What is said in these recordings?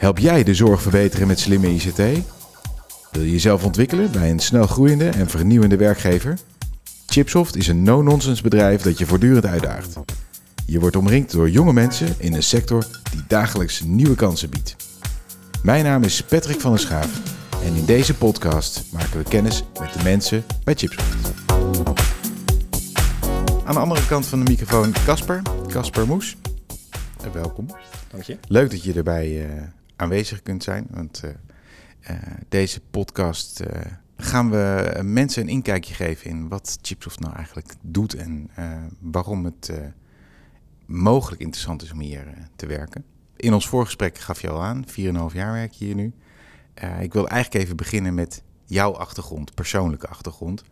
Help jij de zorg verbeteren met slimme ICT? Wil je jezelf ontwikkelen bij een snel groeiende en vernieuwende werkgever? Chipsoft is een no-nonsense bedrijf dat je voortdurend uitdaagt. Je wordt omringd door jonge mensen in een sector die dagelijks nieuwe kansen biedt. Mijn naam is Patrick van der Schaaf en in deze podcast maken we kennis met de mensen bij Chipsoft. Aan de andere kant van de microfoon Casper, Casper Moes. Welkom. Dank je. Leuk dat je erbij uh, aanwezig kunt zijn, want uh, uh, deze podcast gaan we mensen een inkijkje geven in wat Chipsoft nou eigenlijk doet en waarom het mogelijk interessant is om hier te werken. In ons voorgesprek gaf je al aan, 4,5 jaar werk je hier nu. ik wil eigenlijk even beginnen met jouw achtergrond, persoonlijke achtergrond.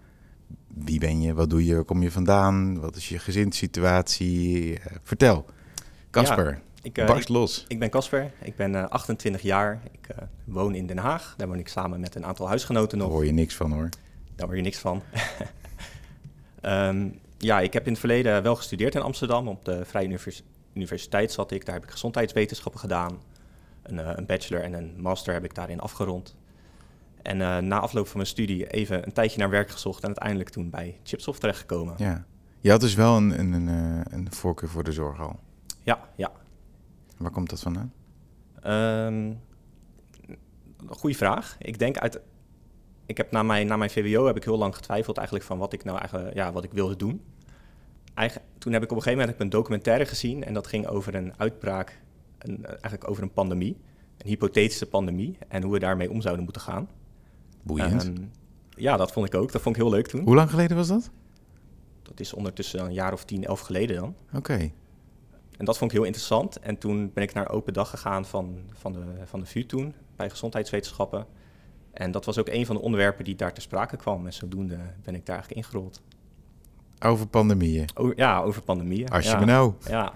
Wie ben je? Wat doe je? Waar kom je vandaan? Wat is je gezinssituatie? vertel. Casper. Ik, uh, Barst los. Ik, ik ben Casper, ik ben uh, 28 jaar, ik uh, woon in Den Haag. Daar woon ik samen met een aantal huisgenoten nog. Daar hoor je niks van hoor. Daar hoor je niks van. um, ja, ik heb in het verleden wel gestudeerd in Amsterdam. Op de Vrije Univers Universiteit zat ik, daar heb ik gezondheidswetenschappen gedaan. Een, een bachelor en een master heb ik daarin afgerond. En na afloop van mijn studie even een tijdje naar werk gezocht en uiteindelijk toen bij Chipsoft terechtgekomen. Ja, je had dus wel een, een, een, een voorkeur voor de zorg al. Ja, ja, Waar komt dat vandaan? Um, goeie vraag. Ik denk uit. Ik heb na mijn, na mijn VWO heb ik heel lang getwijfeld eigenlijk van wat ik nou eigenlijk ja, wat ik wilde doen. Eigen, toen heb ik op een gegeven moment een documentaire gezien en dat ging over een uitbraak, een, eigenlijk over een pandemie, een hypothetische pandemie en hoe we daarmee om zouden moeten gaan. Boeiend. Um, ja, dat vond ik ook. Dat vond ik heel leuk toen. Hoe lang geleden was dat? Dat is ondertussen een jaar of tien, elf geleden dan. Oké. Okay. En dat vond ik heel interessant. En toen ben ik naar open dag gegaan van, van, de, van de VU toen, bij gezondheidswetenschappen. En dat was ook een van de onderwerpen die daar ter sprake kwam. En zodoende ben ik daar eigenlijk ingerold. Over pandemieën? ja, over pandemieën. Als je ja. me nou. Ja.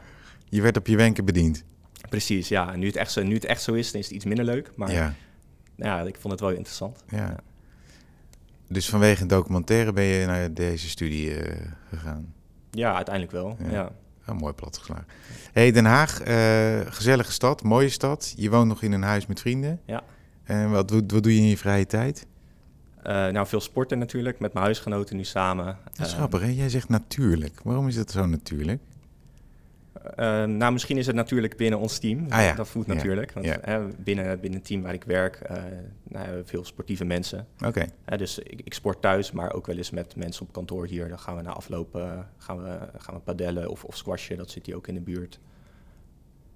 Je werd op je wenken bediend. Precies, ja. En nu het echt zo, nu het echt zo is, dan is het iets minder leuk. Maar ja, ja ik vond het wel interessant. Ja. ja. Dus vanwege een documentaire ben je naar deze studie uh, gegaan? Ja, uiteindelijk wel. ja. Oh, mooi platgeslagen. Hey, Den Haag, uh, gezellige stad, mooie stad. Je woont nog in een huis met vrienden. Ja. En wat, wat, wat doe je in je vrije tijd? Uh, nou, veel sporten natuurlijk, met mijn huisgenoten nu samen. Dat is uh, grappig, hè? Jij zegt natuurlijk. Waarom is dat zo natuurlijk? Uh, nou, misschien is het natuurlijk binnen ons team. Ah, ja. Dat voelt ja. natuurlijk. Want ja. hè, binnen, binnen het team waar ik werk, uh, nou, veel sportieve mensen. Oké. Okay. dus ik, ik, sport thuis, maar ook wel eens met mensen op kantoor hier. Dan gaan we na afloop uh, gaan we, gaan we padellen of, of squashen. Dat zit hier ook in de buurt.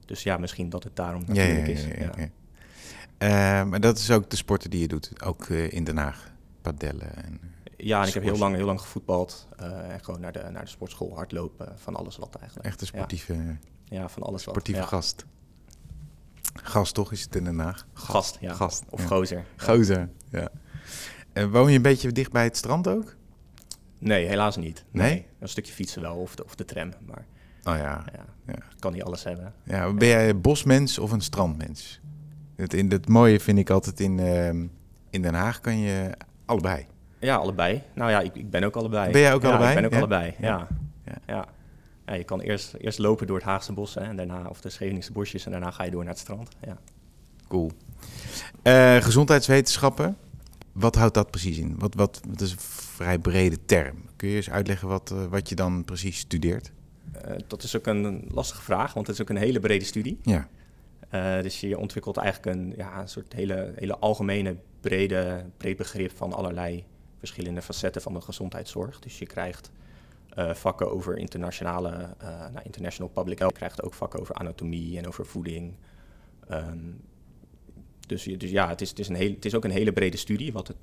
Dus ja, misschien dat het daarom natuurlijk is. Ja, maar dat is ook de sporten die je doet, ook in Den Haag, padellen en... Ja, en ik heb heel lang, heel lang gevoetbald. Uh, en gewoon naar de, naar de sportschool, hardlopen, van alles wat eigenlijk. Echt een sportieve, ja. ja van alles sportieve wat, gast. Gast toch, is het in Den Haag? Gast, gast ja. Gast, of gozer. Gozer, ja. En woon je een beetje dicht bij het strand ook? Nee, helaas niet. Nee? nee? Een stukje fietsen wel, of de, of de tram, maar... Oh ja. ja. ja. Kan niet alles hebben. Ja, ben jij een bosmens of een strandmens? Het, in, het mooie vind ik altijd in, uh, in Den Haag kan je allebei. Ja, allebei. Nou ja, ik, ik ben ook allebei. Ben jij ook ja, allebei? ik ben ook ja? allebei, ja. Ja. ja. je kan eerst, eerst lopen door het Haagse bos hè, en daarna, of de Scheveningse bosjes en daarna ga je door naar het strand. Ja. Cool. Uh, gezondheidswetenschappen, wat houdt dat precies in? Wat, wat, wat is een vrij brede term? Kun je eens uitleggen wat, uh, wat je dan precies studeert? Uh, dat is ook een lastige vraag, want het is ook een hele brede studie. Ja. Uh, dus je ontwikkelt eigenlijk een, ja, een soort hele, hele algemene, brede, breed begrip van allerlei verschillende facetten van de gezondheidszorg. Dus je krijgt uh, vakken over internationale, uh, nou, international public health. Je krijgt ook vakken over anatomie en over voeding. Um, dus, dus ja, het is, het, is een heel, het is ook een hele brede studie, wat het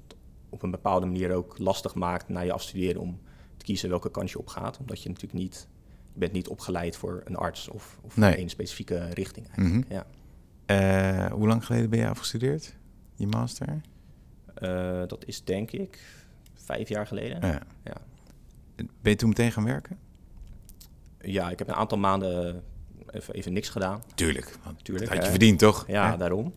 op een bepaalde manier ook lastig maakt na je afstuderen om te kiezen welke kant je op gaat. Omdat je natuurlijk niet, je bent niet opgeleid voor een arts of, of nee. één specifieke richting. Eigenlijk. Mm -hmm. ja. uh, hoe lang geleden ben je afgestudeerd, je master? Dat is denk ik vijf jaar geleden. Ja. ja. Ben je toen meteen gaan werken? Ja, ik heb een aantal maanden even, even niks gedaan. Tuurlijk, want Tuurlijk, had je verdiend toch? Ja, daarom.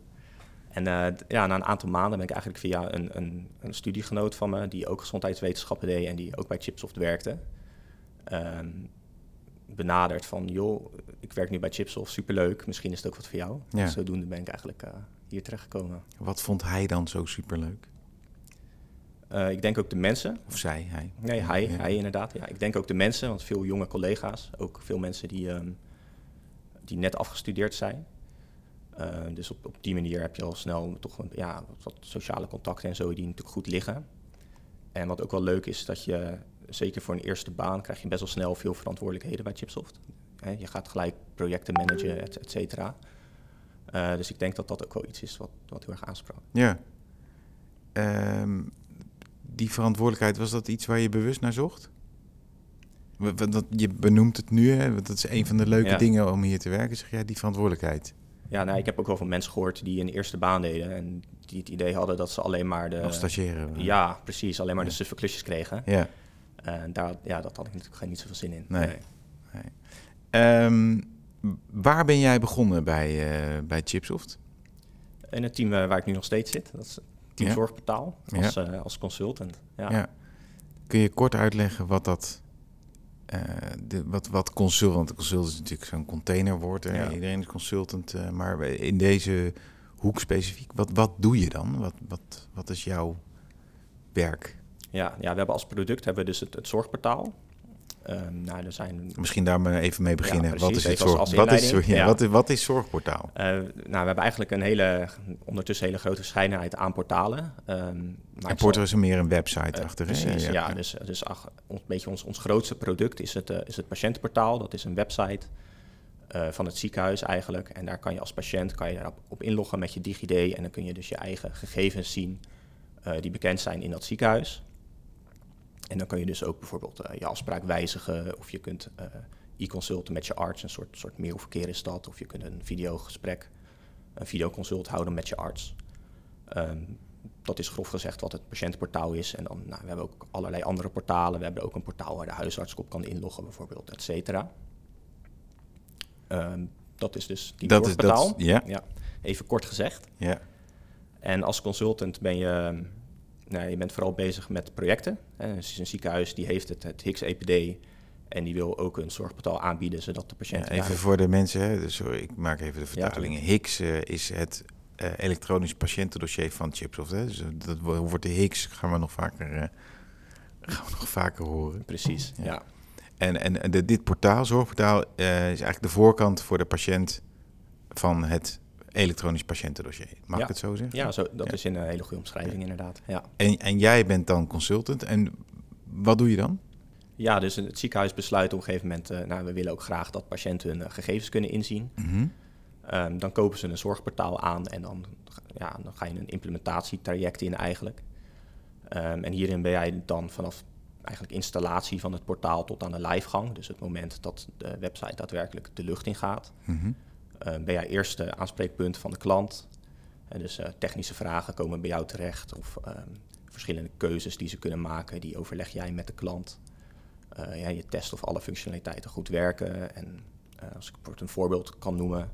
En uh, ja, na een aantal maanden ben ik eigenlijk via een, een, een studiegenoot van me... die ook gezondheidswetenschappen deed en die ook bij Chipsoft werkte... Um, benaderd van, joh, ik werk nu bij Chipsoft, superleuk, misschien is het ook wat voor jou. Ja. Zodoende ben ik eigenlijk uh, hier terechtgekomen. Wat vond hij dan zo superleuk? Uh, ik denk ook de mensen. Of zij, hij? Nee, hij, ja. hij inderdaad. Ja. Ik denk ook de mensen, want veel jonge collega's, ook veel mensen die, um, die net afgestudeerd zijn. Uh, dus op, op die manier heb je al snel toch een, ja, wat sociale contacten en zo die natuurlijk goed liggen. En wat ook wel leuk is, dat je zeker voor een eerste baan krijg je best wel snel veel verantwoordelijkheden bij Chipsoft. He, je gaat gelijk projecten managen, et, et cetera. Uh, dus ik denk dat dat ook wel iets is wat, wat heel erg aansprak. Ja. Um, die verantwoordelijkheid, was dat iets waar je bewust naar zocht? Je benoemt het nu, hè? dat is een van de leuke ja. dingen om hier te werken. Zeg jij, die verantwoordelijkheid? Ja, nou, ik heb ook wel van mensen gehoord die een eerste baan deden en die het idee hadden dat ze alleen maar de... Als stagiaire. Ja, precies. Alleen maar ja. de suffe klusjes kregen. Ja. En daar, ja, dat had ik natuurlijk geen niet zoveel zin in. Nee. nee. nee. Um, waar ben jij begonnen bij, uh, bij Chipsoft? In het team waar ik nu nog steeds zit. Dat is Team Ja. Zorgportaal als, Ja. eh, als consultant. Ja. Ja. Kun je kort uitleggen wat dat... eh, de, wat, wat consultant... Consultant is natuurlijk zo'n containerwoord. Hè? Ja. Iedereen is consultant. eh, maar in deze hoek specifiek, wat, wat doe je dan? Wat, wat, wat is jouw werk? Ja, ja, we hebben als product hebben we dus het, het zorgportaal. Ehm, nou, er zijn Misschien daar maar even mee beginnen. wat, is het als- zorg, als wat, is, inleiding. ja, Ja. wat, is, wat is zorgportaal? Eh, nou, we hebben eigenlijk een hele, ondertussen hele grote verscheidenheid aan portalen. Ehm, maar En zal- is er meer een website eh, achter. precies, ja. Dus, dus ach, ons, een beetje ons, ons grootste product is het, eh, is het patiëntenportaal. Dat is een website van het ziekenhuis eigenlijk. En daar kan je als patiënt kan je daarop op inloggen met je DigiD. En dan kun je dus je eigen gegevens zien die bekend zijn in dat ziekenhuis. En dan kan je dus ook bijvoorbeeld eh, je afspraak wijzigen. Of je kunt eh, e-consulten met je arts. Een soort, soort mailverkeer is dat. Of je kunt een videogesprek, een videoconsult houden met je arts. Ehm, dat is grof gezegd wat het patiëntenportaal is. En dan, nou, we hebben ook allerlei andere portalen. We hebben ook een portaal waar de huisarts op kan inloggen bijvoorbeeld, et cetera. Ehm, dat is dus die Dat is dat. Ja, Ja, even kort gezegd. ja. En als consultant ben je, nou, je bent vooral bezig met projecten. Hè. Dus een ziekenhuis die heeft het, het HIX-EPD en die wil ook een zorgportaal aanbieden, zodat de patiënt... Ja, even voor de mensen, dus sorry, ik maak even de vertalingen. HIX eh, is het eh, elektronisch patiëntendossier van Chipsoft. Hè? Dus eh, dat wo- wordt de HIX, gaan we nog vaker, eh, gaan we nog vaker horen. Precies, Ja. ja. En, en en de, dit portaal, zorgportaal, eh, is eigenlijk de voorkant voor de patiënt van het elektronisch patiëntendossier. Mag Ja. ik het zo zeggen? Ja, zo, dat Ja. is een eh, hele goede omschrijving inderdaad. Ja. En, en jij bent dan consultant. En wat doe je dan? ja, dus het ziekenhuis besluit op een gegeven moment... eh, nou, we willen ook graag dat patiënten hun eh, gegevens kunnen inzien. Mhm. Ehm, dan kopen ze een zorgportaal aan en dan, ja, dan ga je een implementatietraject in eigenlijk. Ehm, en hierin ben jij dan vanaf eigenlijk installatie van het portaal tot aan de livegang, dus het moment dat de website daadwerkelijk de lucht in gaat, Mhm. Ben jij eerste aanspreekpunt van de klant. En dus eh, technische vragen komen bij jou terecht of ehm, verschillende keuzes die ze kunnen maken, die overleg jij met de klant. Eh, ja, je test of alle functionaliteiten goed werken. En eh, als ik een voorbeeld kan noemen,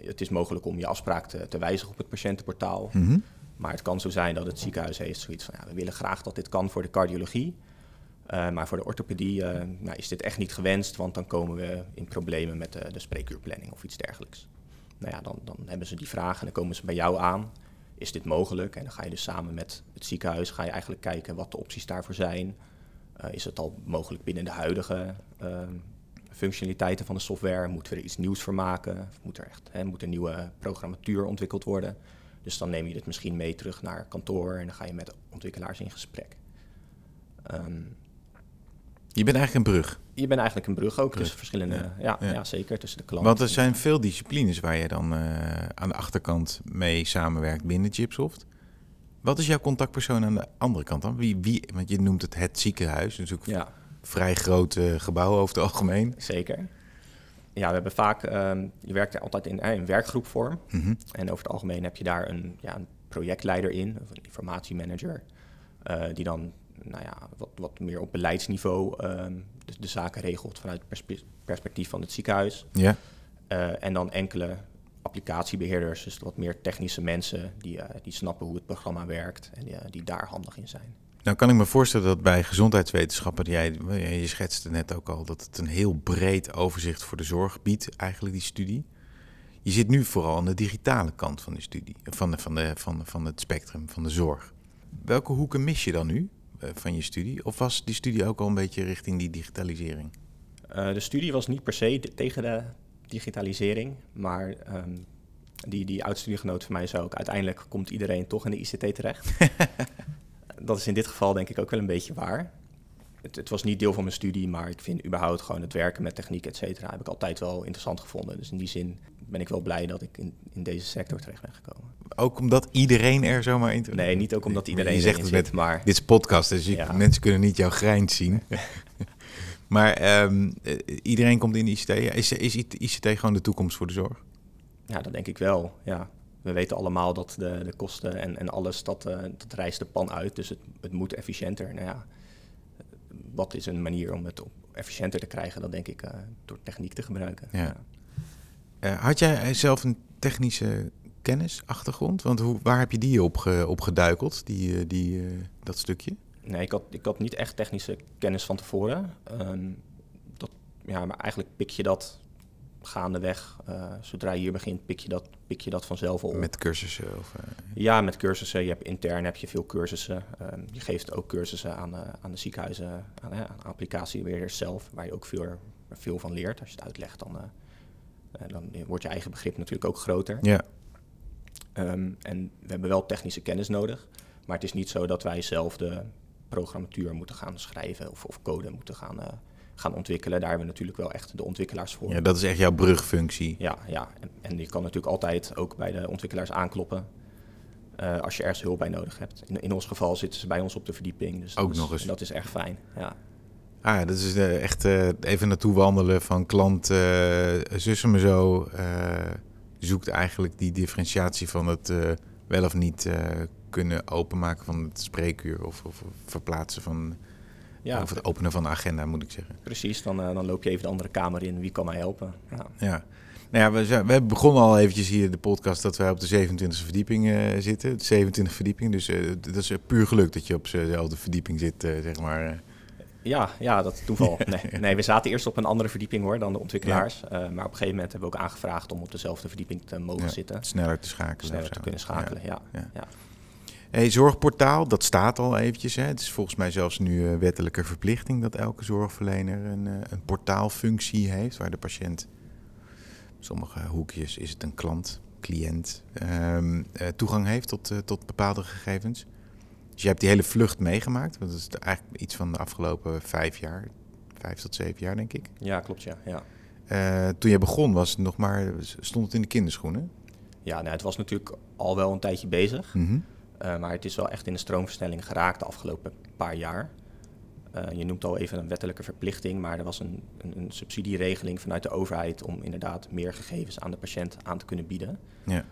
het is mogelijk om je afspraak te, te wijzigen op het patiëntenportaal. Mhm. Maar het kan zo zijn dat het ziekenhuis heeft zoiets van, ja, we willen graag dat dit kan voor de cardiologie. Eh, maar voor de orthopedie eh, nou, is dit echt niet gewenst, want dan komen we in problemen met de, de spreekuurplanning of iets dergelijks. Nou ja, dan, dan hebben ze die vraag en dan komen ze bij jou aan. Is dit mogelijk? En dan ga je dus samen met het ziekenhuis ga je eigenlijk kijken wat de opties daarvoor zijn. Eh, is het al mogelijk binnen de huidige eh, functionaliteiten van de software? Moeten we er iets nieuws voor maken? Moet er echt moet er nieuwe programmatuur ontwikkeld worden? Dus dan neem je dit misschien mee terug naar kantoor en dan ga je met ontwikkelaars in gesprek. Ehm, Je bent eigenlijk een brug. je bent eigenlijk een brug ook Brug, tussen verschillende, ja, ja, ja, ja. zeker tussen de klant. Want er zijn veel disciplines waar je dan eh, aan de achterkant mee samenwerkt binnen Chipsoft. Wat is jouw contactpersoon aan de andere kant dan? Wie, wie, want je noemt het het ziekenhuis, dus ook vrij groot eh, gebouw over het algemeen. zeker. Ja, we hebben vaak, ehm, je werkt er altijd in, eh, in werkgroepvorm. Mhm. En over het algemeen heb je daar een, ja, een projectleider in, of een informatiemanager, eh, die dan nou ja, wat, wat meer op beleidsniveau ehm, de, de zaken regelt vanuit het perspe- perspectief van het ziekenhuis. Ja, Eh, en dan enkele applicatiebeheerders, dus wat meer technische mensen die, eh, die snappen hoe het programma werkt en die, eh, die daar handig in zijn. Nou kan ik me voorstellen dat bij gezondheidswetenschappen, jij, je schetste net ook al, dat het een heel breed overzicht voor de zorg biedt, eigenlijk die studie. Je zit nu vooral aan de digitale kant van de studie, van, de, van, de, van, van het spectrum van de zorg. Welke hoeken mis je dan nu van je studie? Of was die studie ook al een beetje richting die digitalisering? Uh, de studie was niet per se de, tegen de digitalisering, maar um, die, die oud-studiegenoot van mij zei ook, uiteindelijk komt iedereen toch in de ICT terecht. dat is in dit geval denk ik ook wel een beetje waar. Het, het, was niet deel van mijn studie, maar ik vind überhaupt gewoon het werken met techniek, et cetera, heb ik altijd wel interessant gevonden. Dus in die zin ben ik wel blij dat ik in, in deze sector terecht ben gekomen. Ook omdat iedereen er zomaar in... Nee, niet ook omdat iedereen je zegt het zit, met, maar... Dit is podcast, dus je, mensen kunnen niet jouw grijns zien. maar um, iedereen komt in de ICT. Is, is ICT gewoon de toekomst voor de zorg? Ja, dat denk ik wel, ja. We weten allemaal dat de, de kosten en, en alles, dat, uh, dat reist de pan uit. Dus het, het moet efficiënter. Nou ja, wat is een manier om het efficiënter te krijgen? Dat denk ik uh, door techniek te gebruiken. Ja. Uh, had jij zelf een technische kennis, achtergrond? Want hoe, waar heb je die op, ge, op geduikeld, die, die, dat stukje? Nee, ik had, ik had niet echt technische kennis van tevoren. Um, dat, ja, maar eigenlijk pik je dat gaandeweg. Uh, zodra je hier begint, pik je dat, pik je dat vanzelf op. Met cursussen? Of, uh... Ja, met cursussen. Je hebt intern heb je veel cursussen. Uh, je geeft ook cursussen aan, aan de ziekenhuizen, aan, aan applicatiebeheerders zelf, waar je ook veel, veel van leert. Als je het uitlegt, dan, dan wordt je eigen begrip natuurlijk ook groter. Ja. Um, en we hebben wel technische kennis nodig, maar het is niet zo dat wij zelf de programmatuur moeten gaan schrijven of, of code moeten gaan gaan ontwikkelen. Daar hebben we natuurlijk wel echt de ontwikkelaars voor. Ja, dat is echt jouw brugfunctie. Ja, ja. En, en je kan natuurlijk altijd ook bij de ontwikkelaars aankloppen. Uh, als je ergens hulp bij nodig hebt. In, in, ons geval zitten ze bij ons op de verdieping. Dus ook dat nog eens. Dat is echt fijn. Ja. Ah, dat is uh, echt uh, even naartoe wandelen van klant, zussen me zo. zoekt eigenlijk die differentiatie van het wel of niet kunnen openmaken van het spreekuur of, of verplaatsen van ja, of het openen van de agenda, moet ik zeggen. Precies, dan, uh, dan loop je even de andere kamer in. Wie kan mij helpen? Ja. ja. Nou ja, we, zijn, we begonnen al eventjes hier de podcast dat wij op de 27e verdieping uh, zitten. De 27e verdieping, dus uh, dat is puur geluk dat je op dezelfde verdieping zit, zeg maar. Ja, ja, dat toeval. Nee, nee, we zaten eerst op een andere verdieping hoor dan de ontwikkelaars. Ja. maar op een gegeven moment hebben we ook aangevraagd om op dezelfde verdieping te mogen ja, zitten. Sneller te schakelen. Sneller te kunnen schakelen, ja. ja. Hey, zorgportaal, dat staat al eventjes. Hè. Het is volgens mij zelfs nu uh, wettelijke verplichting dat elke zorgverlener een, uh, een portaalfunctie heeft, waar de patiënt, sommige hoekjes is het een klant, cliënt, um, uh, toegang heeft tot, tot bepaalde gegevens. Dus je hebt die hele vlucht meegemaakt, want dat is eigenlijk iets van de afgelopen vijf jaar, vijf tot zeven jaar denk ik. Ja, klopt ja. ja. toen je begon was het nog maar, stond het in de kinderschoenen? Ja, nou, het was natuurlijk al wel een tijdje bezig. Mm -hmm. Uh, maar het is wel echt in de stroomversnelling geraakt de afgelopen paar jaar. Uh, je noemt al even een wettelijke verplichting, maar er was een, een, een, subsidieregeling vanuit de overheid om inderdaad meer gegevens aan de patiënt aan te kunnen bieden. Ja.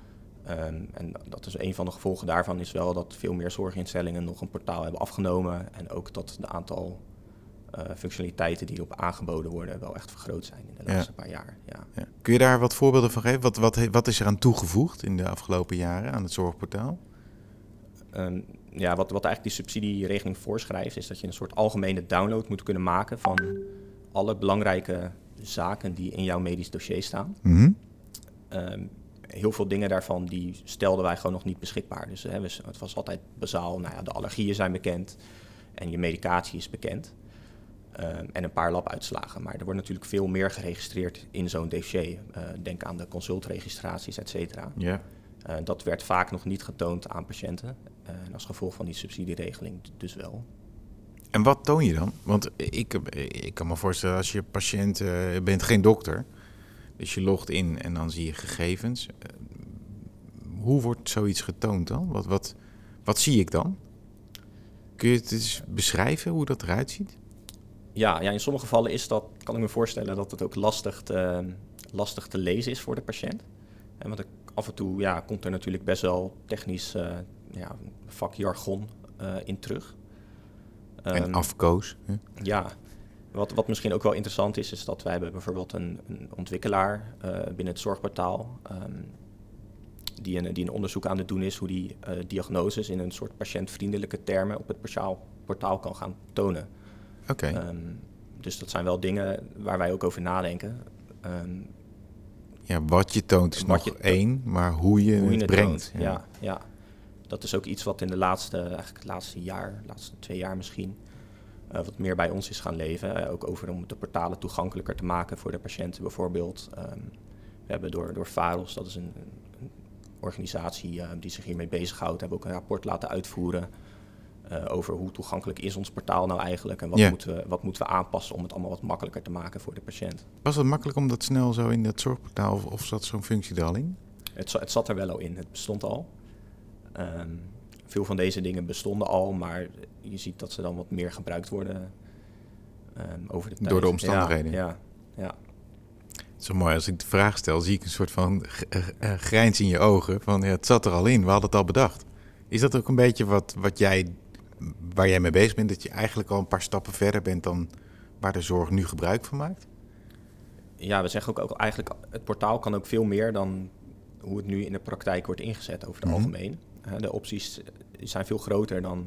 Um, en dat is een van de gevolgen daarvan is wel dat veel meer zorginstellingen nog een portaal hebben afgenomen en ook dat de aantal uh, functionaliteiten die erop aangeboden worden wel echt vergroot zijn in de laatste ja. paar jaar. Ja. Ja. Kun je daar wat voorbeelden van geven? Wat, wat, wat is er aan toegevoegd in de afgelopen jaren aan het zorgportaal? Um, ja, wat, wat eigenlijk die subsidieregeling voorschrijft, is dat je een soort algemene download moet kunnen maken van alle belangrijke zaken die in jouw medisch dossier staan. Mm -hmm. um, heel veel dingen daarvan die stelden wij gewoon nog niet beschikbaar. Dus hè, het was altijd bazaal, nou ja, de allergieën zijn bekend en je medicatie is bekend. Um, en een paar labuitslagen. Maar er wordt natuurlijk veel meer geregistreerd in zo'n dossier. Uh, denk aan de consultregistraties, et cetera. Yeah. Uh, dat werd vaak nog niet getoond aan patiënten. En als gevolg van die subsidieregeling dus wel. En wat toon je dan? Want ik, ik kan me voorstellen, als je patiënt uh, bent, geen dokter. Dus je logt in en dan zie je gegevens. hoe wordt zoiets getoond dan? Wat, wat, wat zie ik dan? Kun je het eens beschrijven hoe dat eruit ziet? Ja, ja, in sommige gevallen is dat, kan ik me voorstellen dat het ook lastig te, lastig te lezen is voor de patiënt. En want af en toe ja, komt er natuurlijk best wel technisch ja, vakjargon uh, in terug. En um, afkoos. Hè? Ja, wat, wat misschien ook wel interessant is, is dat wij hebben bijvoorbeeld een, een ontwikkelaar uh, binnen het zorgportaal... Um, die, een, die een onderzoek aan het doen is hoe die diagnoses in een soort patiëntvriendelijke termen op het portaal, portaal kan gaan tonen. Oké. Ehm, dus dat zijn wel dingen waar wij ook over nadenken. Ehm, ja, wat je toont is nog je één, maar hoe je, hoe je het brengt. toont. Ja. Ja, Dat is ook iets wat in de laatste, eigenlijk het laatste jaar, de laatste twee jaar misschien, eh, wat meer bij ons is gaan leven. Eh, ook over om de portalen toegankelijker te maken voor de patiënten bijvoorbeeld. Ehm, we hebben door, door VAROS, dat is een, een organisatie eh, die zich hiermee bezighoudt, hebben ook een rapport laten uitvoeren over hoe toegankelijk is ons portaal nou eigenlijk en wat, moeten we, wat moeten we aanpassen om het allemaal wat makkelijker te maken voor de patiënt. Was het makkelijk om dat snel zo in dat zorgportaal, of, of zat zo'n functie er al in? Het zat er wel al in, het bestond al. Ehm, veel van deze dingen bestonden al, maar je ziet dat ze dan wat meer gebruikt worden ehm, over de tijd. Door de omstandigheden. Ja, ja, ja. Het is zo mooi, als ik de vraag stel, zie ik een soort van eh, grijns in je ogen. Van ja, het zat er al in, we hadden het al bedacht. Is dat ook een beetje wat, wat jij, waar jij mee bezig bent? Dat je eigenlijk al een paar stappen verder bent dan waar de zorg nu gebruik van maakt? ja, we zeggen ook, ook eigenlijk, het portaal kan ook veel meer dan hoe het nu in de praktijk wordt ingezet over het Mhm. algemeen. De opties zijn veel groter dan,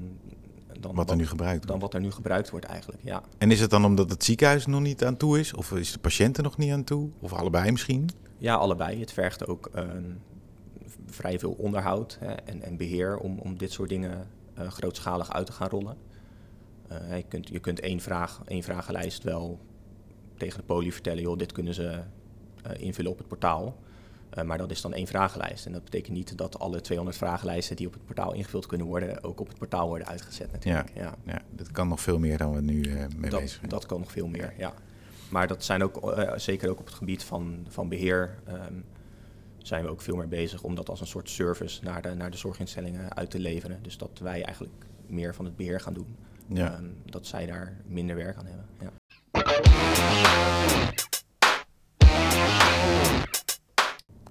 dan Wat er nu gebruikt dan wordt. wat er nu gebruikt wordt eigenlijk, ja. En is het dan omdat het ziekenhuis nog niet aan toe is? Of is de patiënt er nog niet aan toe? Of allebei misschien? Ja, allebei. Het vergt ook ehm, vrij veel onderhoud hè, en, en beheer om, om dit soort dingen eh, grootschalig uit te gaan rollen. Eh, je, kunt, je kunt één, vraag, één vragenlijst wel tegen de poli vertellen, joh, dit kunnen ze eh, invullen op het portaal. Eh, maar dat is dan één vragenlijst. En dat betekent niet dat alle 200 vragenlijsten die op het portaal ingevuld kunnen worden, ook op het portaal worden uitgezet natuurlijk. Ja. Ja, dat kan nog veel meer dan we nu eh, mee Dat, bezig zijn. dat kan nog veel meer, ja. Maar dat zijn ook, eh, zeker ook op het gebied van, van beheer, ehm, zijn we ook veel meer bezig om dat als een soort service naar de, naar de zorginstellingen uit te leveren. Dus dat wij eigenlijk meer van het beheer gaan doen. Ja. Ehm, dat zij daar minder werk aan hebben. Ja.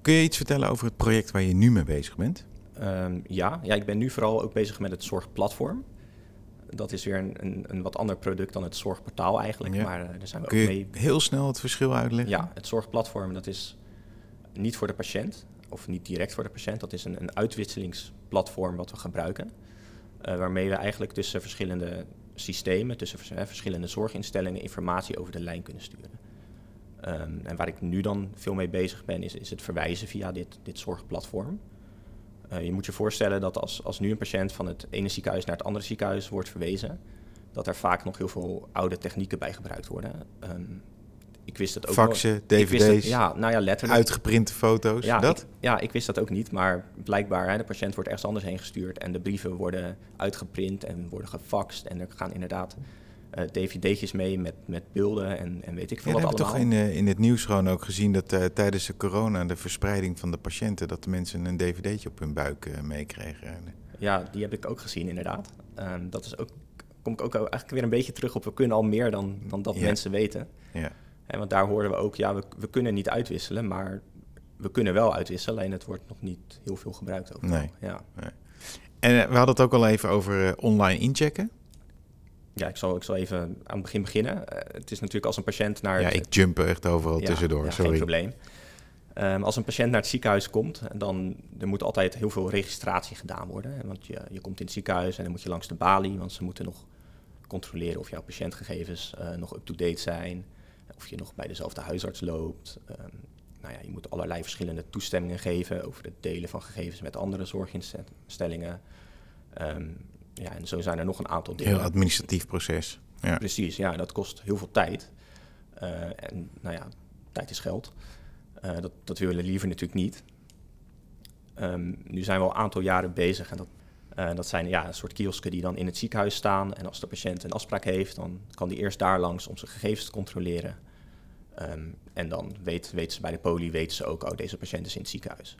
Kun je iets vertellen over het project waar je nu mee bezig bent? Ehm, ja. ja, ik ben nu vooral ook bezig met het zorgplatform. Dat is weer een, een, een wat ander product dan het zorgportaal eigenlijk. Ja. Maar eh, daar zijn we Kun ook je mee heel snel het verschil uitleggen? Ja, het zorgplatform dat is niet voor de patiënt, of niet direct voor de patiënt. Dat is een, een uitwisselingsplatform wat we gebruiken. eh, waarmee we eigenlijk tussen verschillende systemen, tussen vers- verschillende zorginstellingen, informatie over de lijn kunnen sturen. Ehm, en waar ik nu dan veel mee bezig ben, is, is het verwijzen via dit, dit zorgplatform. Eh, je moet je voorstellen dat als, als nu een patiënt van het ene ziekenhuis naar het andere ziekenhuis wordt verwezen, dat er vaak nog heel veel oude technieken bij gebruikt worden. Ehm, ik wist het ook Faxen, dvd's, het- ja, nou ja, letterlijk. uitgeprinte foto's, ja, dat? Ik, ja, ik wist dat ook niet, maar blijkbaar, hè, de patiënt wordt ergens anders heen gestuurd en de brieven worden uitgeprint en worden gefaxt en er gaan inderdaad eh, dvd'tjes mee met, met beelden en, en weet ik veel we wat hebben allemaal. toch in, eh, in het nieuws gewoon ook gezien dat eh, tijdens de corona de verspreiding van de patiënten, dat de mensen een dvd'tje op hun buik meekregen. Ja, die heb ik ook gezien inderdaad. Ehm, dat is ook, kom ik ook eigenlijk weer een beetje terug op, we kunnen al meer dan, dan dat Ja. mensen weten. Ja. En want daar hoorden we ook, ja, we, we kunnen niet uitwisselen, maar we kunnen wel uitwisselen, alleen het wordt nog niet heel veel gebruikt ook. Nee. Ja. En eh, we hadden het ook al even over online inchecken. Ja, ik zal, ik zal even aan het begin beginnen. Eh, het is natuurlijk als een patiënt naar... Ja, het- ik jump echt overal Ja, tussendoor, ja, sorry. Geen probleem. Ehm, als een patiënt naar het ziekenhuis komt, dan er moet altijd heel veel registratie gedaan worden. Want je, je komt in het ziekenhuis en dan moet je langs de balie, want ze moeten nog controleren of jouw patiëntgegevens eh, nog up-to-date zijn. Of je nog bij dezelfde huisarts loopt. Ehm, nou ja, je moet allerlei verschillende toestemmingen geven over het delen van gegevens met andere zorginstellingen. Ehm, ja, en zo zijn er nog een aantal dingen. Heel administratief proces. Ja. Precies, ja, dat kost heel veel tijd. Eh, en nou ja, tijd is geld. Eh, dat, dat willen we liever natuurlijk niet. Ehm, nu zijn we al een aantal jaren bezig en dat, eh, dat zijn ja, een soort kiosken die dan in het ziekenhuis staan. En als de patiënt een afspraak heeft, dan kan die eerst daar langs om zijn gegevens te controleren. Ehm, en dan weet, weten ze bij de poli weten ze ook, oh, deze patiënt is in het ziekenhuis.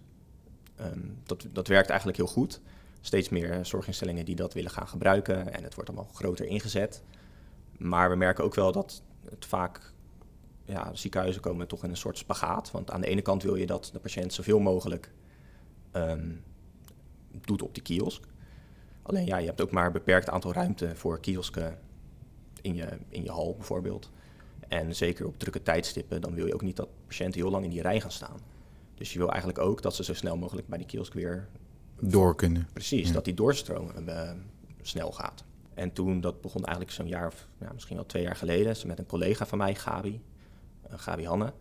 Ehm, dat, dat werkt eigenlijk heel goed. Steeds meer zorginstellingen die dat willen gaan gebruiken en het wordt allemaal groter ingezet. Maar we merken ook wel dat het vaak, ja, ziekenhuizen komen toch in een soort spagaat. Want aan de ene kant wil je dat de patiënt zoveel mogelijk ehm, doet op die kiosk. Alleen ja, je hebt ook maar een beperkt aantal ruimte voor kiosken in je, in je hal bijvoorbeeld. En zeker op drukke tijdstippen, dan wil je ook niet dat patiënten heel lang in die rij gaan staan. Dus je wil eigenlijk ook dat ze zo snel mogelijk bij die kiosk weer Door kunnen. Precies, Ja. dat die doorstroom eh, snel gaat. En toen, dat begon eigenlijk zo'n jaar of ja, misschien wel twee jaar geleden, met een collega van mij, Gabi, uh, Gabi Hanne,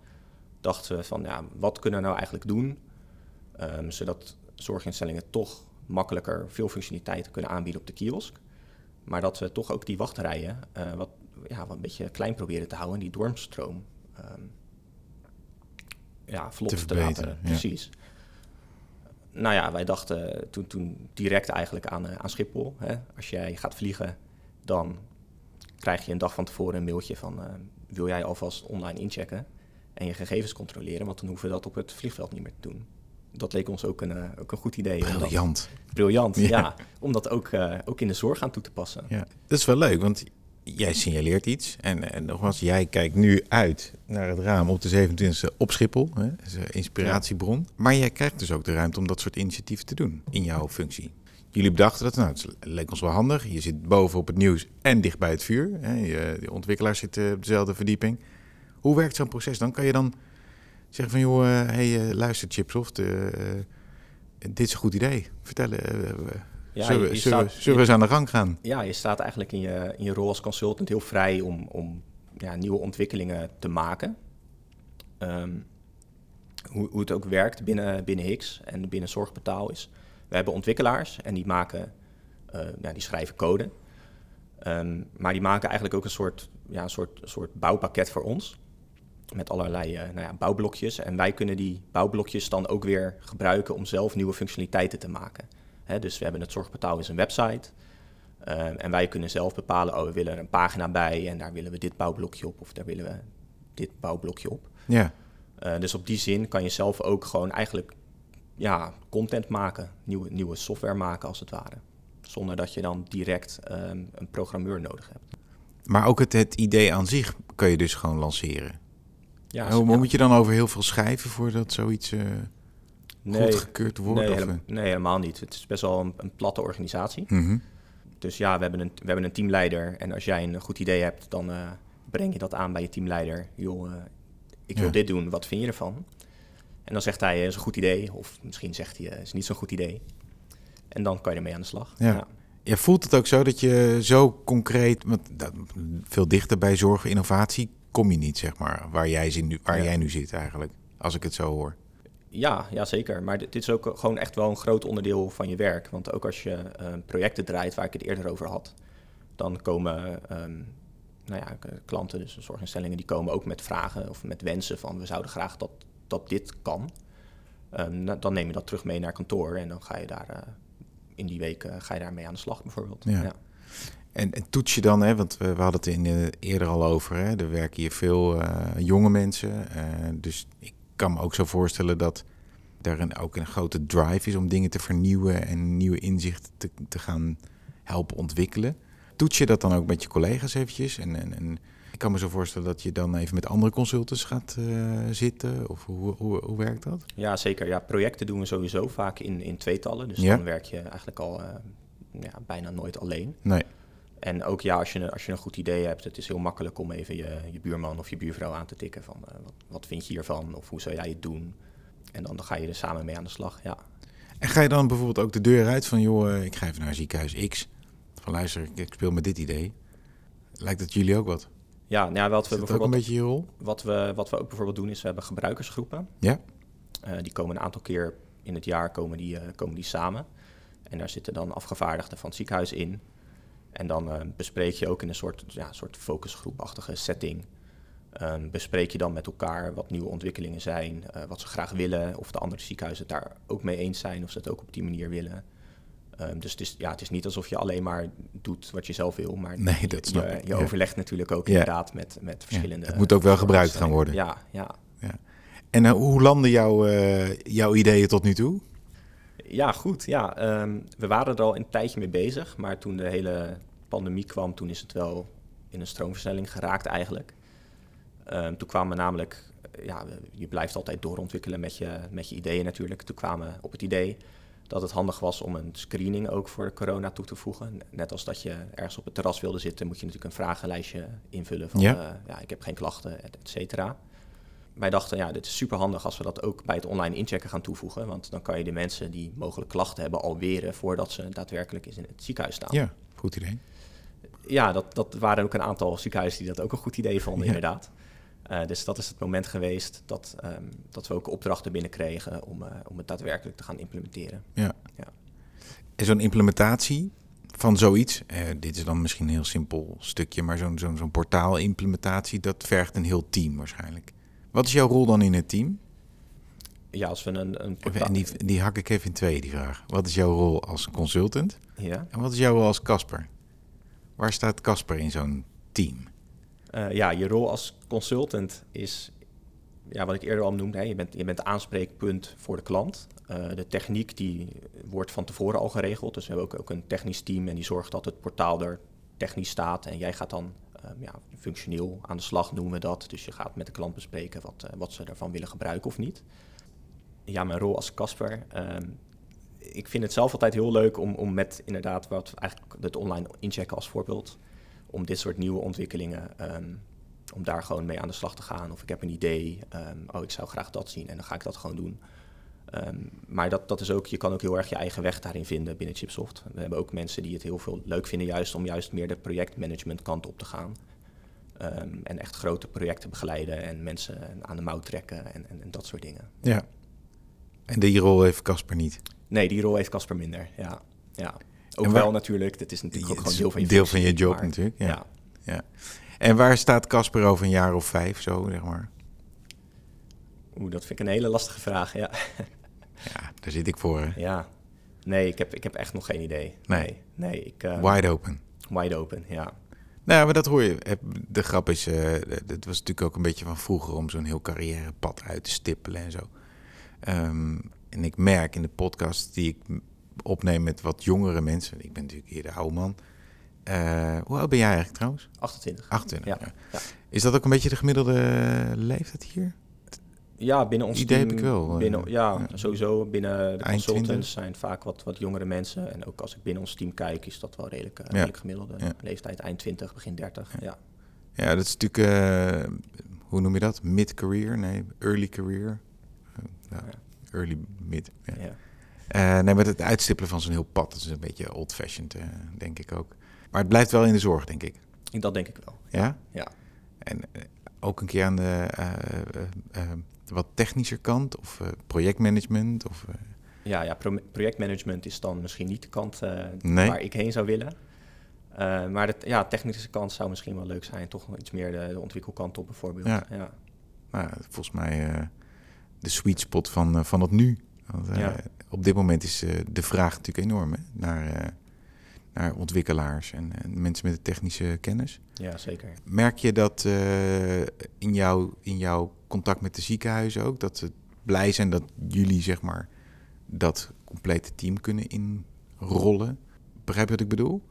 dachten we van ja, wat kunnen we nou eigenlijk doen um, zodat zorginstellingen toch makkelijker veel functionaliteiten kunnen aanbieden op de kiosk. Maar dat we toch ook die wachtrijen uh, wat, ja, wat een beetje klein proberen te houden, die dormstroom um, ja, vlot te, laten. Precies. Nou ja, wij dachten toen, toen direct eigenlijk aan, uh, aan Schiphol. Hè. Als jij gaat vliegen, dan krijg je een dag van tevoren een mailtje van... Uh, wil jij alvast online inchecken en je gegevens controleren? Want dan hoeven we dat op het vliegveld niet meer te doen dat leek ons ook een, uh, ook een goed idee. Briljant. briljant, ja. ja. Om dat ook, ook in de zorg aan toe te passen. Ja, dat is wel leuk, want jij signaleert iets. En, en nogmaals, jij kijkt nu uit naar het raam op de 27e op Schiphol. Hè? Dat is een inspiratiebron. Maar jij krijgt dus ook de ruimte om dat soort initiatieven te doen in jouw functie. Jullie bedachten dat, nou, het leek ons wel handig. Je zit boven op het nieuws en dicht bij het vuur. Hè? Je, de ontwikkelaars zitten op dezelfde verdieping. Hoe werkt zo'n proces? Dan kan je dan zeggen van, joh, hé, hey, luister Chipsoft, uh, dit is een goed idee. Vertel, uh, ja, zullen, we, zullen, zullen we eens aan de gang gaan? Ja, je staat eigenlijk in je, in je rol als consultant heel vrij om, om ja, nieuwe ontwikkelingen te maken. Um, hoe, hoe het ook werkt binnen, binnen Hix en binnen Zorgbetaal is... We hebben ontwikkelaars en die maken, uh, ja, die schrijven code. Um, maar die maken eigenlijk ook een soort, ja, een soort, soort bouwpakket voor ons met allerlei uh, nou ja, bouwblokjes. En wij kunnen die bouwblokjes dan ook weer gebruiken om zelf nieuwe functionaliteiten te maken. Hè, dus we hebben het Zorgportaal is een website. Uh, en wij kunnen zelf bepalen, oh, we willen er een pagina bij en daar willen we dit bouwblokje op of daar willen we dit bouwblokje op. Ja. Uh, dus op die zin kan je zelf ook gewoon eigenlijk ja, content maken, nieuwe, nieuwe software maken als het ware. Zonder dat je dan direct um, een programmeur nodig hebt. Maar ook het, het idee aan zich kan je dus gewoon lanceren. Ja, hoe moet je dan over heel veel schrijven voordat zoiets uh, nee, goedgekeurd wordt? Nee, helemaal, nee, helemaal niet. Het is best wel een, een platte organisatie. Mm -hmm. Dus ja, we hebben, een, we hebben een teamleider. En als jij een goed idee hebt, dan uh, breng je dat aan bij je teamleider. Joh, uh, ik wil ja. dit doen, wat vind je ervan? En dan zegt hij, is een goed idee. Of misschien zegt hij, is niet zo'n goed idee. En dan kan je ermee aan de slag. Ja. ja. Je voelt het ook zo dat je zo concreet, want veel dichter bij zorg innovatie kom je niet, zeg maar, waar jij, nu, waar ja. jij nu zit eigenlijk, als ik het zo hoor. Ja, ja, zeker. Maar dit, dit, is ook gewoon echt wel een groot onderdeel van je werk. Want ook als je uh, projecten draait, waar ik het eerder over had, dan komen um, nou ja, klanten, dus zorginstellingen, die komen ook met vragen of met wensen van we zouden graag dat, dat dit kan. Um, dan neem je dat terug mee naar kantoor en dan ga je daar uh, in die week uh, ga je daarmee aan de slag bijvoorbeeld. Ja. ja. En, en, toets je dan, hè, want we, we hadden het in, uh, eerder al over, hè, er werken hier veel uh, jonge mensen. Uh, dus ik kan me ook zo voorstellen dat er een, ook een grote drive is om dingen te vernieuwen en nieuwe inzichten te, te gaan helpen ontwikkelen. Toets je dat dan ook met je collega's eventjes? En, en, en ik kan me zo voorstellen dat je dan even met andere consultants gaat zitten. Of hoe, hoe, hoe werkt dat? Ja, zeker. Ja, projecten doen we sowieso vaak in, in tweetallen. Dus ja. dan werk je eigenlijk al ja, bijna nooit alleen. Nee. En ook ja, als je, als je een goed idee hebt, het is heel makkelijk om even je, je buurman of je buurvrouw aan te tikken van uh, wat, wat vind je hiervan of hoe zou jij het doen? En dan, dan ga je er samen mee aan de slag, ja. En ga je dan bijvoorbeeld ook de deur uit van, joh, ik ga even naar ziekenhuis X. Van luister, ik speel met dit idee. Lijkt dat jullie ook wat? Ja, nou ja wat we bijvoorbeeld. Ook een beetje je rol? Wat we, wat we ook bijvoorbeeld doen is, we hebben gebruikersgroepen. Ja. Uh, die komen een aantal keer in het jaar komen die, uh, komen die samen. En daar zitten dan afgevaardigden van het ziekenhuis in. En dan uh, bespreek je ook in een soort, ja, soort focusgroepachtige setting. Um, bespreek je dan met elkaar wat nieuwe ontwikkelingen zijn, uh, wat ze graag willen, of de andere ziekenhuizen het daar ook mee eens zijn, of ze het ook op die manier willen. Um, dus het is, ja, het is niet alsof je alleen maar doet wat je zelf wil, maar nee, dat je, je, je ja. overlegt natuurlijk ook ja. inderdaad met, met verschillende... Ja, het moet ook wel gebruikt gaan worden. Ja, ja. ja. En uh, hoe landen jouw, jouw ideeën tot nu toe? Ja, goed. Ja, um, we waren er al een tijdje mee bezig, maar toen de hele pandemie kwam, toen is het wel in een stroomversnelling geraakt eigenlijk. Um, toen kwamen we namelijk, ja, je blijft altijd doorontwikkelen met je, met je ideeën natuurlijk. Toen kwamen we op het idee dat het handig was om een screening ook voor corona toe te voegen. Net als dat je ergens op het terras wilde zitten, moet je natuurlijk een vragenlijstje invullen van ja, uh, ja ik heb geen klachten, et cetera wij dachten, ja, dit is super handig als we dat ook bij het online inchecken gaan toevoegen. Want dan kan je de mensen die mogelijk klachten hebben al weren voordat ze daadwerkelijk in het ziekenhuis staan. Ja, goed idee. Ja, dat, dat waren ook een aantal ziekenhuizen die dat ook een goed idee vonden, Ja. inderdaad. Eh, dus dat is het moment geweest dat, ehm, dat we ook opdrachten binnenkregen om, eh, om het daadwerkelijk te gaan implementeren. En zo'n implementatie van zoiets, eh, dit is dan misschien een heel simpel stukje, maar zo'n zo'n zo'n portaal-implementatie, dat vergt een heel team waarschijnlijk. Wat is jouw rol dan in het team? Ja, als we een, een. En die, die hak ik even in twee, die vraag. Wat is jouw rol als consultant Ja. en wat is jouw rol als Casper? Waar staat Casper in zo'n team? Eh, ja, je rol als consultant is, ja, wat ik eerder al noemde, hè, je, bent, je bent aanspreekpunt voor de klant. Eh, de techniek die wordt van tevoren al geregeld. Dus we hebben ook, ook een technisch team en die zorgt dat het portaal er technisch staat. En jij gaat dan ja, functioneel aan de slag, noemen we dat. Dus je gaat met de klant bespreken wat, eh, wat ze ervan willen gebruiken of niet. Ja, mijn rol als Casper. ehm, ik vind het zelf altijd heel leuk om, om met inderdaad wat eigenlijk het online inchecken als voorbeeld om dit soort nieuwe ontwikkelingen, ehm, om daar gewoon mee aan de slag te gaan. Of ik heb een idee, ehm, oh, ik zou graag dat zien en dan ga ik dat gewoon doen. Ehm, maar dat, dat is ook, je kan ook heel erg je eigen weg daarin vinden binnen Chipsoft. We hebben ook mensen die het heel veel leuk vinden, juist om juist meer de projectmanagement kant op te gaan. Ehm, en echt grote projecten begeleiden en mensen aan de mouw trekken en, en, en dat soort dingen. Ja. En die rol heeft Casper niet. Nee, die rol heeft Casper minder. Ja, ja. Ook waar- wel natuurlijk. Dat is natuurlijk ook gewoon deel van je deel van je job maar- natuurlijk. Ja. ja. En waar staat Casper over een jaar of vijf, zo zeg maar? Oeh, dat vind ik een hele lastige vraag. Ja. Ja, daar zit ik voor. Hè? Ja, nee, ik heb, ik heb echt nog geen idee. Nee. Nee, nee ik, eh, Wide open. wide open, ja. Nou, maar dat hoor je. De grap is, het was natuurlijk ook een beetje van vroeger om zo'n heel carrièrepad uit te stippelen en zo. Ehm, en ik merk in de podcast die ik opneem met wat jongere mensen, ik ben natuurlijk hier de oude man. Eh, hoe oud ben jij eigenlijk trouwens? 28. 28. Ja, ja. ja. Is dat ook een beetje de gemiddelde leeftijd hier? Ja, binnen ons Idee team... heb ik wel, eh, Binnen, ja, ja. sowieso. Binnen de consultants 20. zijn vaak wat, wat jongere mensen. En ook als ik binnen ons team kijk, is dat wel redelijk, eh, redelijk gemiddelde Ja. leeftijd. Eind 20, begin 30, ja. Ja, dat is natuurlijk, eh, hoe noem je dat? Mid-career? Nee, early career. Ja. Early mid. Nee, maar het uitstippelen van zo'n heel pad, dat is een beetje old-fashioned, denk ik ook. Maar het blijft wel in de zorg, denk ik. Dat denk ik wel. Ja? Ja. En ook een keer aan de wat technischer kant, of eh, projectmanagement, of... eh, Ja, ja pro- projectmanagement is dan misschien niet de kant eh, Nee. waar ik heen zou willen. Maar de ja, technische kant zou misschien wel leuk zijn. Toch iets meer de, de ontwikkelkant op bijvoorbeeld. Ja. ja. nou, volgens mij de sweet spot van, van het nu. Want, Ja. Op dit moment is de vraag natuurlijk enorm hè, naar, naar ontwikkelaars en, en mensen met de technische kennis. Ja, zeker. Merk je dat in, jouw, in jouw contact met de ziekenhuizen ook, dat ze blij zijn dat jullie zeg maar dat complete team kunnen inrollen? Begrijp je wat ik bedoel?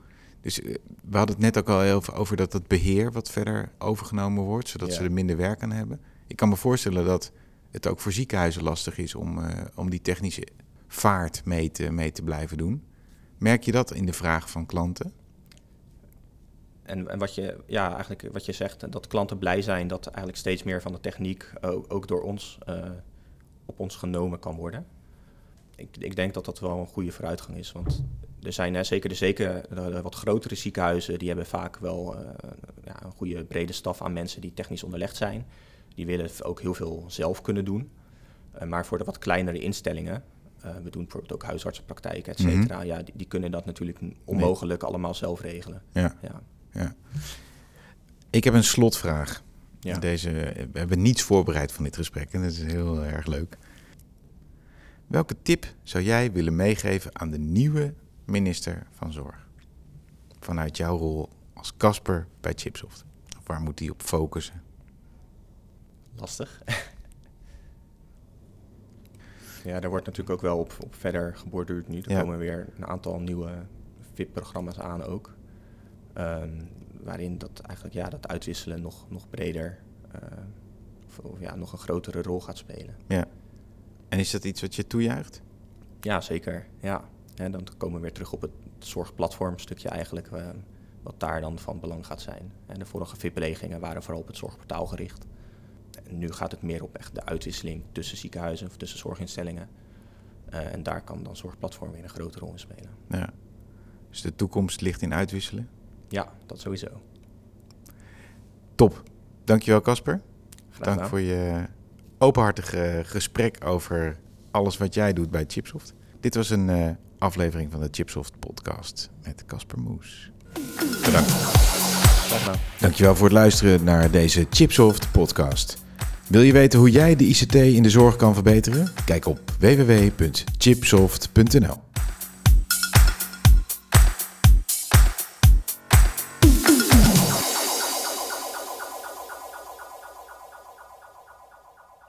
Dus eh, we hadden het net ook al heel veel over dat het beheer wat verder overgenomen wordt, zodat Ja. ze er minder werk aan hebben. Ik kan me voorstellen dat het ook voor ziekenhuizen lastig is om, eh, om die technische vaart mee te, mee te blijven doen. Merk je dat in de vraag van klanten? En, en wat, je, ja, eigenlijk wat je zegt, dat klanten blij zijn dat eigenlijk steeds meer van de techniek ook, ook door ons eh, op ons genomen kan worden. Ik, ik denk dat dat wel een goede vooruitgang is. Want er zijn hè, zeker de, zeker de, de wat grotere ziekenhuizen, die hebben vaak wel eh, ja, een goede brede staf aan mensen die technisch onderlegd zijn. Die willen ook heel veel zelf kunnen doen. Eh, maar voor de wat kleinere instellingen, eh, we doen bijvoorbeeld ook huisartsenpraktijken, et cetera, ja, die, die kunnen dat natuurlijk onmogelijk allemaal zelf regelen. Ja. Ja. Ja. Ik heb een slotvraag. Ja. Deze, we hebben niets voorbereid van dit gesprek en dat is heel erg leuk. Welke tip zou jij willen meegeven aan de nieuwe minister van Zorg? Vanuit jouw rol als Casper bij Chipsoft. Of waar moet die op focussen? lastig. ja, daar wordt natuurlijk ook wel op, op verder geborduurd nu. Er Ja. komen weer een aantal nieuwe VIP-programma's aan ook. Ehm, waarin dat eigenlijk ja, dat uitwisselen nog, nog breder eh, of, of ja, nog een grotere rol gaat spelen. Ja. En is dat iets wat je toejuicht? Ja, zeker. Ja. En dan komen we weer terug op het zorgplatform stukje eigenlijk, eh, wat daar dan van belang gaat zijn. En de vorige VIP-belegingen waren vooral op het zorgportaal gericht. En nu gaat het meer op echt de uitwisseling tussen ziekenhuizen of tussen zorginstellingen. Eh, en daar kan dan zorgplatform weer een grote rol in spelen. Ja. Dus de toekomst ligt in uitwisselen? Ja, dat sowieso. Top. Dankjewel Casper. Dank voor je openhartige gesprek over alles wat jij doet bij Chipsoft. Dit was een eh, aflevering van de Chipsoft podcast met Casper Moes. Bedankt. Dankjewel voor het luisteren naar deze Chipsoft podcast. Wil je weten hoe jij de ICT in de zorg kan verbeteren? Kijk op www.chipsoft.nl.